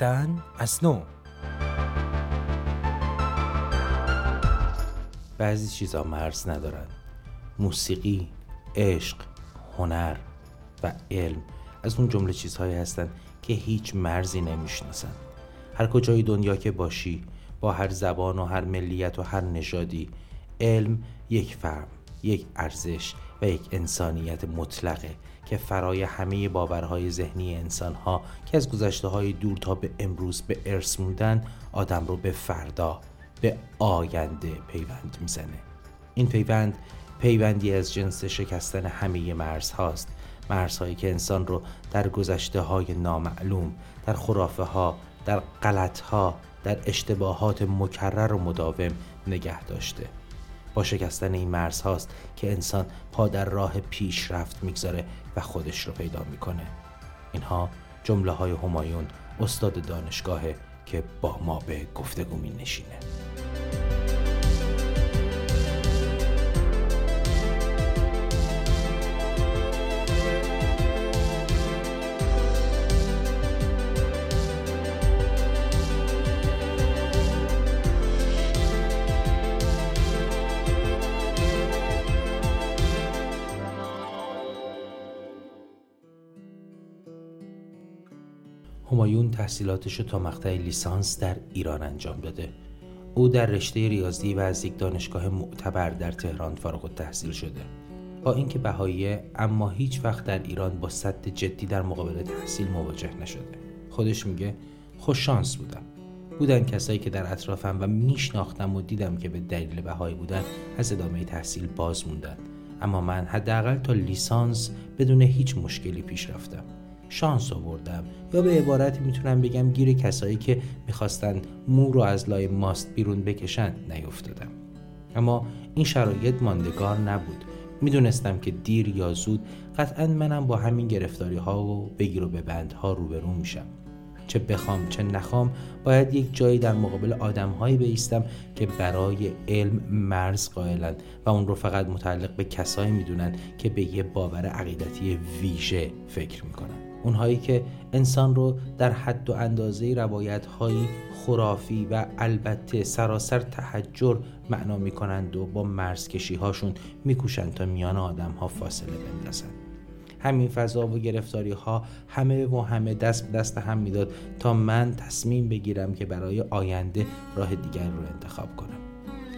زیستن از نو. بعضی چیزا مرز ندارن. موسیقی، عشق، هنر و علم از اون جمله چیزهایی هستند که هیچ مرزی نمی‌شناسن. هر کجای دنیا که باشی با هر زبان و هر ملیت و هر نژادی علم یک فرم یک ارزش و یک انسانیت مطلقه که فرای همه باورهای ذهنی انسانها که از گذشته های دور تا به امروز به ارث موندن آدم رو به فردا به آینده پیوند می‌زنه. این پیوند پیوندی از جنس شکستن همه مرز هاست مرزهایی که انسان رو در گذشته های نامعلوم در خرافه ها در غلط ها در اشتباهات مکرر و مداوم نگه داشته. با شکستن این مرز هاست که انسان پا در راه پیشرفت می‌گذاره و خودش رو پیدا می‌کنه. اینها جمله های همایون استاد دانشگاهه که با ما به گفتگو می نشینه همایون تحصیلاتش رو تا مقطع لیسانس در ایران انجام داده. او در رشته ریاضی و از یک دانشگاه معتبر در تهران فارغ التحصیل شده. با اینکه بهاییه اما هیچ وقت در ایران با صد جدی در مقابل تحصیل مواجه نشده. خودش میگه خوش شانس بودم. بودن کسایی که در اطرافم و میشناختم و دیدم که به دلیل بهایی بودن از ادامه تحصیل باز موندن. اما من حداقل تا لیسانس بدون هیچ مشکلی پیش رفتم. شانس آوردم. یا به عبارتی می‌تونم بگم گیر کسایی که می‌خواستن مو رو از لای ماست بیرون بکشن نیفتادم. اما این شرایط ماندگار نبود. می‌دونستم که دیر یا زود قطعا منم با همین گرفتاری ها و بگیر و به بند ها روبرو میشم. چه بخوام چه نخوام باید یک جایی در مقابل آدم هایی بیستم که برای علم مرز قائلند و اون رو فقط متعلق به کسایی می‌دونن که به یه باور عقیدتی ویژه فکر می‌کنن. اونهایی که انسان رو در حد و اندازه روایت های خرافی و البته سراسر تحجر معنا می‌کنند و با مرزکشی هاشون میکوشند تا میان آدم ها فاصله بندازند. همین فضا و گرفتاری ها همه و همه دست به دست هم می‌داد تا من تصمیم بگیرم که برای آینده راه دیگر رو انتخاب کنم.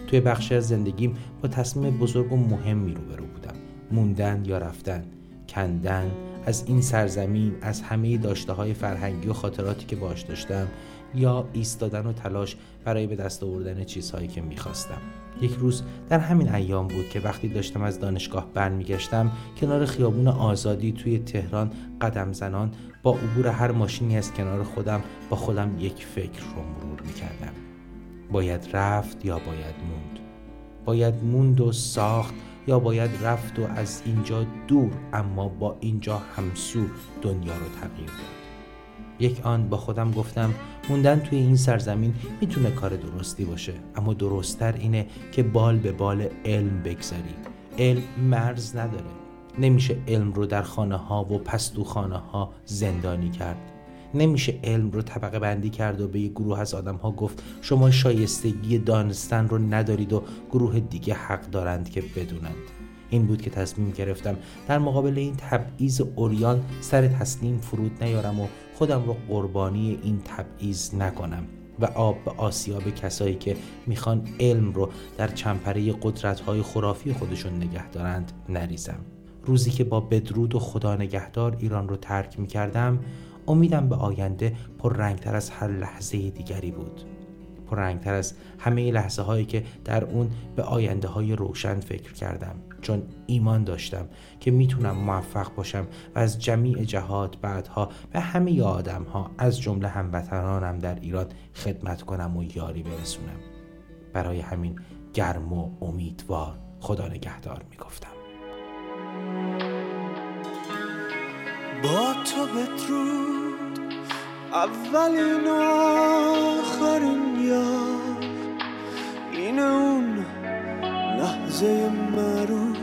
توی بخشی از زندگیم با تصمیم بزرگ و مهمی روبرو بودم. موندن یا رفتن کندن از این سرزمین از همه داشته های فرهنگی و خاطراتی که باش داشتم یا ایستادن و تلاش برای به دست آوردن چیزهایی که می‌خواستم. یک روز در همین ایام بود که وقتی داشتم از دانشگاه برمیگشتم کنار خیابون آزادی توی تهران قدم زنان با عبور هر ماشینی از کنار خودم با خودم یک فکر رو مرور می‌کردم. باید رفت یا باید موند؟ باید موند و ساخت یا باید رفت و از اینجا دور اما با اینجا همسو دنیا رو تغییر داد. یک آن با خودم گفتم موندن توی این سرزمین می‌تونه کار درستی باشه اما درستتر اینه که بال به بال علم بگذاری. علم مرز نداره. نمیشه علم رو در خانه ها و پستو خانه ها زندانی کرد. نمیشه علم رو طبقه بندی کرد و به یه گروه از آدم ها گفت شما شایستگی دانستن رو ندارید و گروه دیگه حق دارند که بدونند. این بود که تصمیم گرفتم در مقابل این تبعیض اوریان سر تسلیم فرود نیارم و خودم رو قربانی این تبعیض نکنم و آب به آسیاب کسایی که می‌خوان علم رو در چمپره قدرت های خرافی خودشون نگه دارند نریزم. روزی که با بدرود و خدا نگهدار ایران رو ترک می‌کردم امیدم به آینده پر رنگتر از هر لحظه دیگری بود. پر رنگتر از همه لحظه هایی که در اون به آینده های روشن فکر کردم. چون ایمان داشتم که می‌تونم موفق باشم و از جمیع جهات بعدها به همه آدم ها از جمله هموطنانم در ایران خدمت کنم و یاری برسونم. برای همین گرم و امیدوار خدا نگهدار می‌گفتم. با تو بدرود. اولین آخرین یار این اون لحظه معروف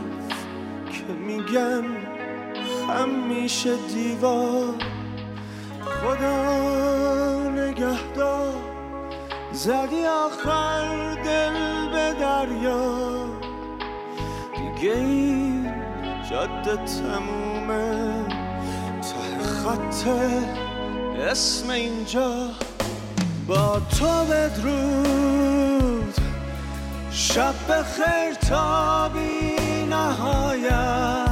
که میگن همیشه دیوار. خدا نگه نگهدار. زدی آخر دل به دریا. دیگه این جاده تمومه. خط اسم اینجا با تو بدرود. شب بخیر تا بی نهایت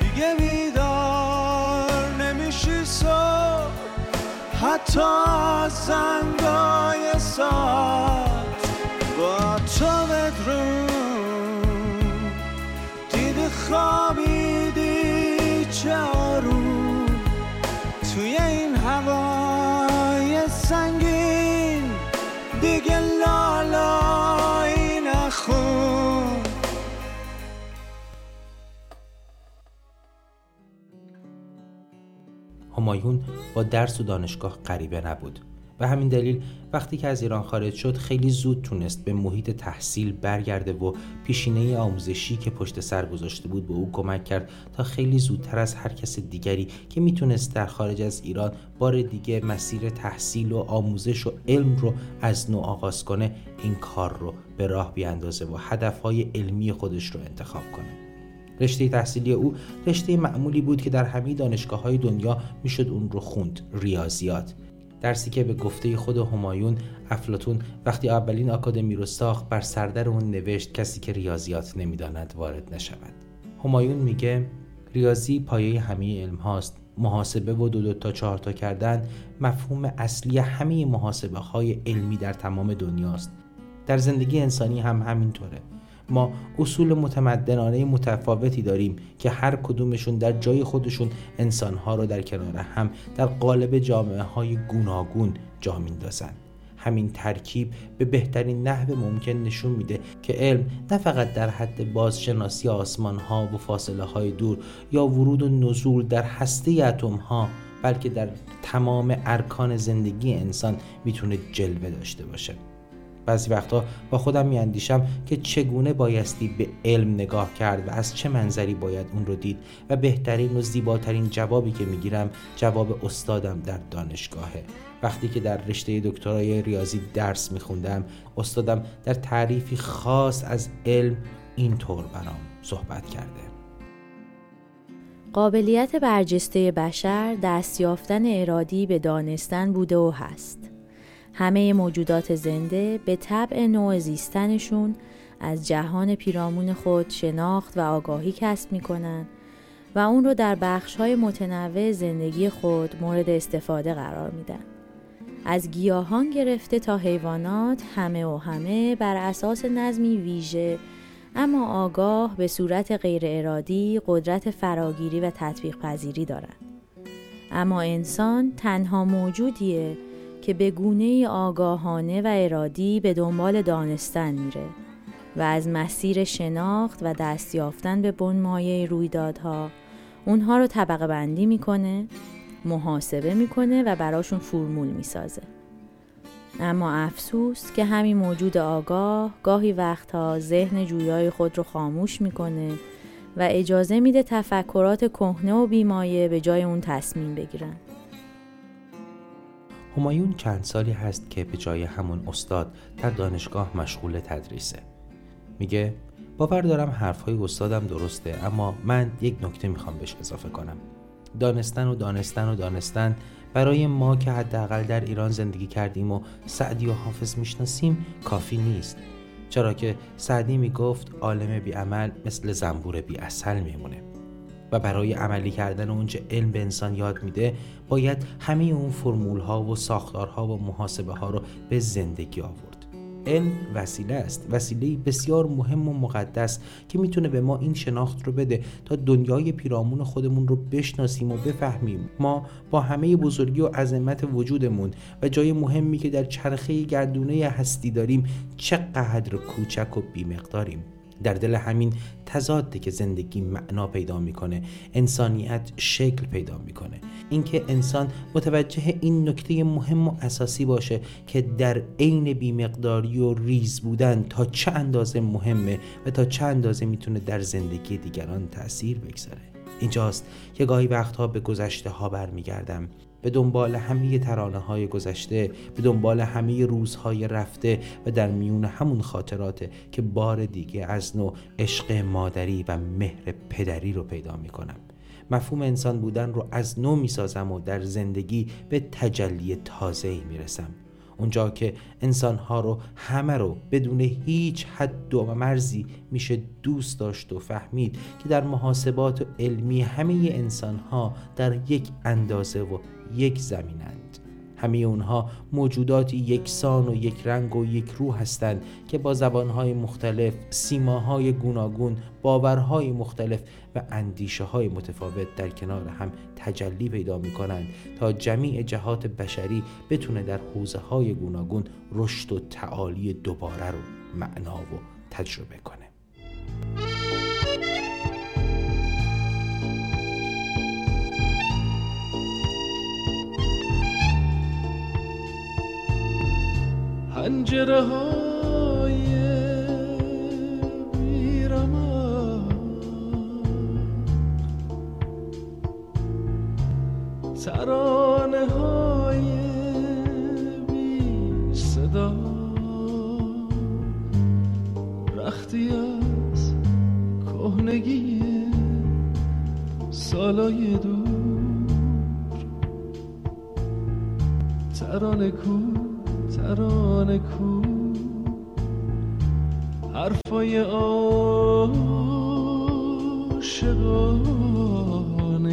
دیگه بیدار نمیشی صبح حتی از زنگای ساعت. با تو بدرود. دیدی خوابیدی چه سنگین دیگه لالایی نخون. همایون با درس و دانشگاه غریبه نبود. به همین دلیل وقتی که از ایران خارج شد خیلی زود تونست به محیط تحصیل برگرده و پیشینه آموزشی که پشت سر گذاشته بود به او کمک کرد تا خیلی زودتر از هر کس دیگری که می‌تونست در خارج از ایران بار دیگه مسیر تحصیل و آموزش و علم رو از نو آغاز کنه این کار رو به راه بیاندازه و هدفهای علمی خودش رو انتخاب کنه. رشته تحصیلی او رشته معمولی بود که در همه دانشگاه های دنیا می‌شد اون رو خوند ریاضیات. درسی که به گفته خود همایون افلاتون وقتی اولین آکادمی رو ساخت بر سردر اون نوشت کسی که ریاضیات نمی‌داند وارد نشود. همایون میگه ریاضی پایه همه علم هاست. محاسبه و دو دو تا چهار تا کردن مفهوم اصلی همه محاسبه های علمی در تمام دنیاست. در زندگی انسانی هم همینطوره. ما اصول متمدنانه متفاوتی داریم که هر کدومشون در جای خودشون انسانها رو در کنار هم در قالب جامعه های گوناگون جا میندازن همین ترکیب به بهترین نحو ممکن نشون میده که علم نه فقط در حد بازشناسی آسمان ها و فاصله های دور یا ورود و نزول در هسته اتم ها بلکه در تمام ارکان زندگی انسان می‌تونه جلوه داشته باشه. بعضی وقتا با خودم میاندیشم که چگونه بایستی به علم نگاه کرد و از چه منظری باید اون رو دید و بهترین و زیباترین جوابی که می‌گیرم جواب استادم در دانشگاهه. وقتی که در رشته دکترای ریاضی درس میخوندم استادم در تعریفی خاص از علم اینطور برام صحبت کرده. قابلیت برجسته بشر دست یافتن ارادی به دانستن بوده و هست. همه موجودات زنده به طبع نوع زیستنشون از جهان پیرامون خود شناخت و آگاهی کسب می‌کنن و اون رو در بخش های متنوع زندگی خود مورد استفاده قرار میدن. از گیاهان گرفته تا حیوانات همه و همه بر اساس نظمی ویژه اما آگاه به صورت غیر ارادی قدرت فراگیری و تطبیق پذیری دارند. اما انسان تنها موجودیه که به گونه آگاهانه و ارادی به دنبال دانستن میره و از مسیر شناخت و دست یافتن به بنمایه رویدادها اونها رو طبقه بندی می‌کنه محاسبه می‌کنه و براشون فرمول می‌سازه. اما افسوس که همین موجود آگاه گاهی وقتها ذهن جویای خود رو خاموش می‌کنه و اجازه میده تفکرات کهنه و بیمایه به جای اون تصمیم بگیرن. همایون چند سالی هست که به جای همون استاد در دانشگاه مشغول تدریسه. میگه باور دارم حرفهای استادم درسته اما من یک نکته می‌خوام بهش اضافه کنم. دانستن و دانستن و دانستن برای ما که حداقل در ایران زندگی کردیم و سعدی و حافظ می‌شناسیم کافی نیست. چرا که سعدی می‌گفت عالم بی عمل مثل زنبور بی اصل میمونه. و برای عملی کردن اونچه علم به انسان یاد میده باید همه اون فرمول ها و ساختارها و محاسبه ها رو به زندگی آورد. علم وسیله است وسیله بسیار مهم و مقدس که می‌تونه به ما این شناخت رو بده تا دنیای پیرامون خودمون رو بشناسیم و بفهمیم. ما با همه بزرگی و عظمت وجودمون و جای مهمی که در چرخه گردونه هستی داریم چقدر کوچک و بیمقداریم. در دل همین تضاده که زندگی معنا پیدا می‌کنه انسانیت شکل پیدا می‌کنه. اینکه انسان متوجه این نکته مهم و اساسی باشه که در عین بیمقداری و ریز بودن تا چه اندازه مهمه و تا چه اندازه می‌تونه در زندگی دیگران تاثیر بگذاره. اینجاست که گاهی وقتها به گذشته ها برمیگردم. به دنبال همه ترانه های گذشته به دنبال همه روزهای رفته و در میون همون خاطرات که بار دیگه از نوع عشق مادری و مهر پدری رو پیدا می‌کنم. مفهوم انسان بودن رو از نو می‌سازم و در زندگی به تجلی تازه ای می‌رسم. اونجا که انسانها رو همه رو بدون هیچ حد و مرزی میشه دوست داشت و فهمید که در محاسبات علمی همه انسانها در یک اندازه و یک زمینند. همه اونها موجوداتی یکسان و یک رنگ و یک روح هستند که با زبانهای مختلف، سیماهای گوناگون، باورهای مختلف و اندیشه های متفاوت در کنار هم تجلی پیدا می کنند تا جمیع جهات بشری بتونه در حوزه های گوناگون رشد و تعالی دوباره رو معنا و تجربه کنه. پنجره های بیرمان ترانه های بی صدا رختی از کهنگی سالای دور. ترانه کو ترانه کو. حرفای عاشقانه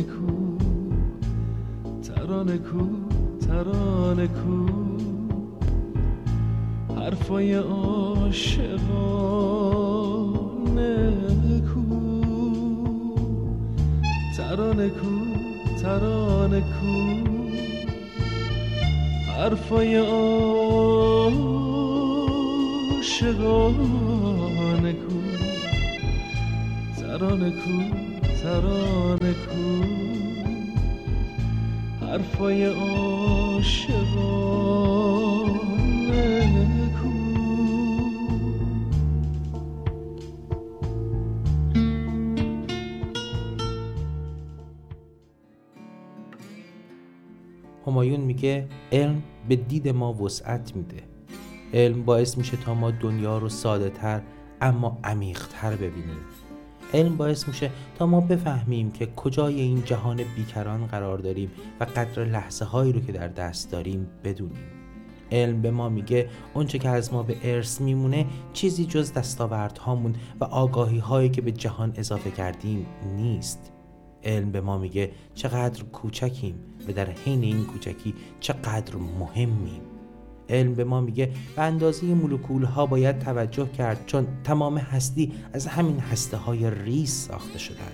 کو. ترانه کو ترانه کو. حرفای عاشقانه کو. ترانه کو ترانه کو. حرفای عاشقانه کو. ترانه کو ترانه کو. حرفای عاشقانه همایون میگه علم به دید ما وسعت میده. علم باعث میشه تا ما دنیا رو ساده تر اما عمیق تر ببینیم. علم باعث میشه تا ما بفهمیم که کجای این جهان بیکران قرار داریم و قدر لحظه هایی رو که در دست داریم بدونیم. علم به ما میگه اونچه که از ما به ارث میمونه چیزی جز دستاوردهامون و آگاهی هایی که به جهان اضافه کردیم نیست. علم به ما میگه چقدر کوچکیم و در حین این کوچکی چقدر مهمیم. علم به ما میگه به اندازه مولکول ها باید توجه کرد چون تمام هستی از همین هسته های ریز ساخته شدند.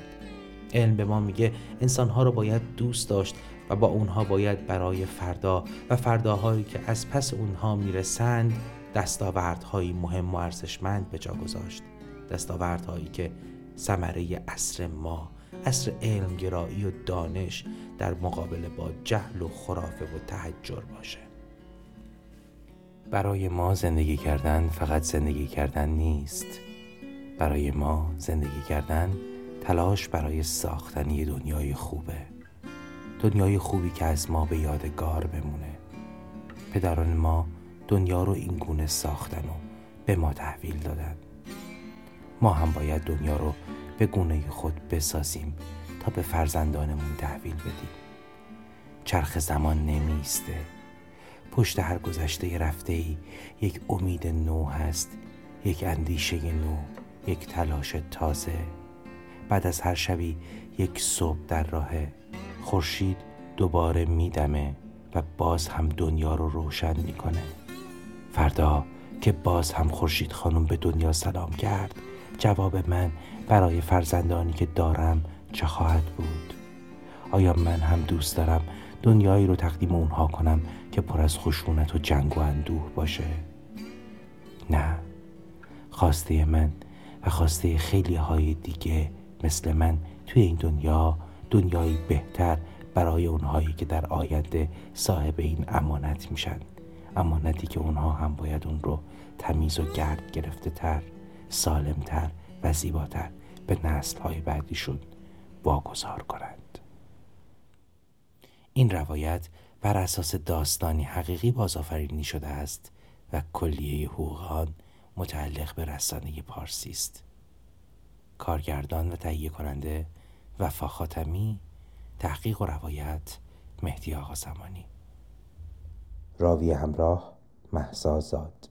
علم به ما میگه انسان ها رو باید دوست داشت و با اونها باید برای فردا و فرداهایی که از پس اونها می‌رسند دستاوردهایی مهم و ارزشمند به جا گذاشت. دستاوردهایی که ثمره عصر ما عصر علمگرایی و دانش در مقابله با جهل و خرافه و تحجر باشه. برای ما زندگی کردن فقط زندگی کردن نیست. برای ما زندگی کردن تلاش برای ساختن دنیای خوبه. دنیای خوبی که از ما به یادگار بمونه. پدران ما دنیا رو این گونه ساختن و به ما تحویل دادن. ما هم باید دنیا رو به گونه خود بسازیم تا به فرزندانمون تحویل بدیم. چرخ زمان نمیسته پشت هر گذشته رفته ای یک امید نو هست یک اندیشه نو یک تلاش تازه. بعد از هر شبی یک صبح در راه خورشید دوباره میدمه و باز هم دنیا رو روشن می‌کنه. فردا که باز هم خورشید خانم به دنیا سلام کرد جواب من برای فرزندانی که دارم چه خواهد بود؟ آیا من هم دوست دارم دنیایی رو تقدیم اونها کنم که پر از خشونت و جنگ و اندوه باشه؟ نه. خواسته من و خواسته خیلی های دیگه مثل من توی این دنیا دنیایی بهتر برای اونهایی که در آینده صاحب این امانت میشن. امانتی که اونها هم باید اون رو تمیز و گرد گرفته تر سالم تر و زیباتر به نسل های بعدیشون واگذار کنند. این روایت بر اساس داستانی حقیقی بازآفرینی شده است و کلیه حقوق آن متعلق به رسانه پارسی است. کارگردان و تهیه کننده وفا خاتمی تحقیق و روایت مهدی آقا زمانی. راوی همراه محسا زاد.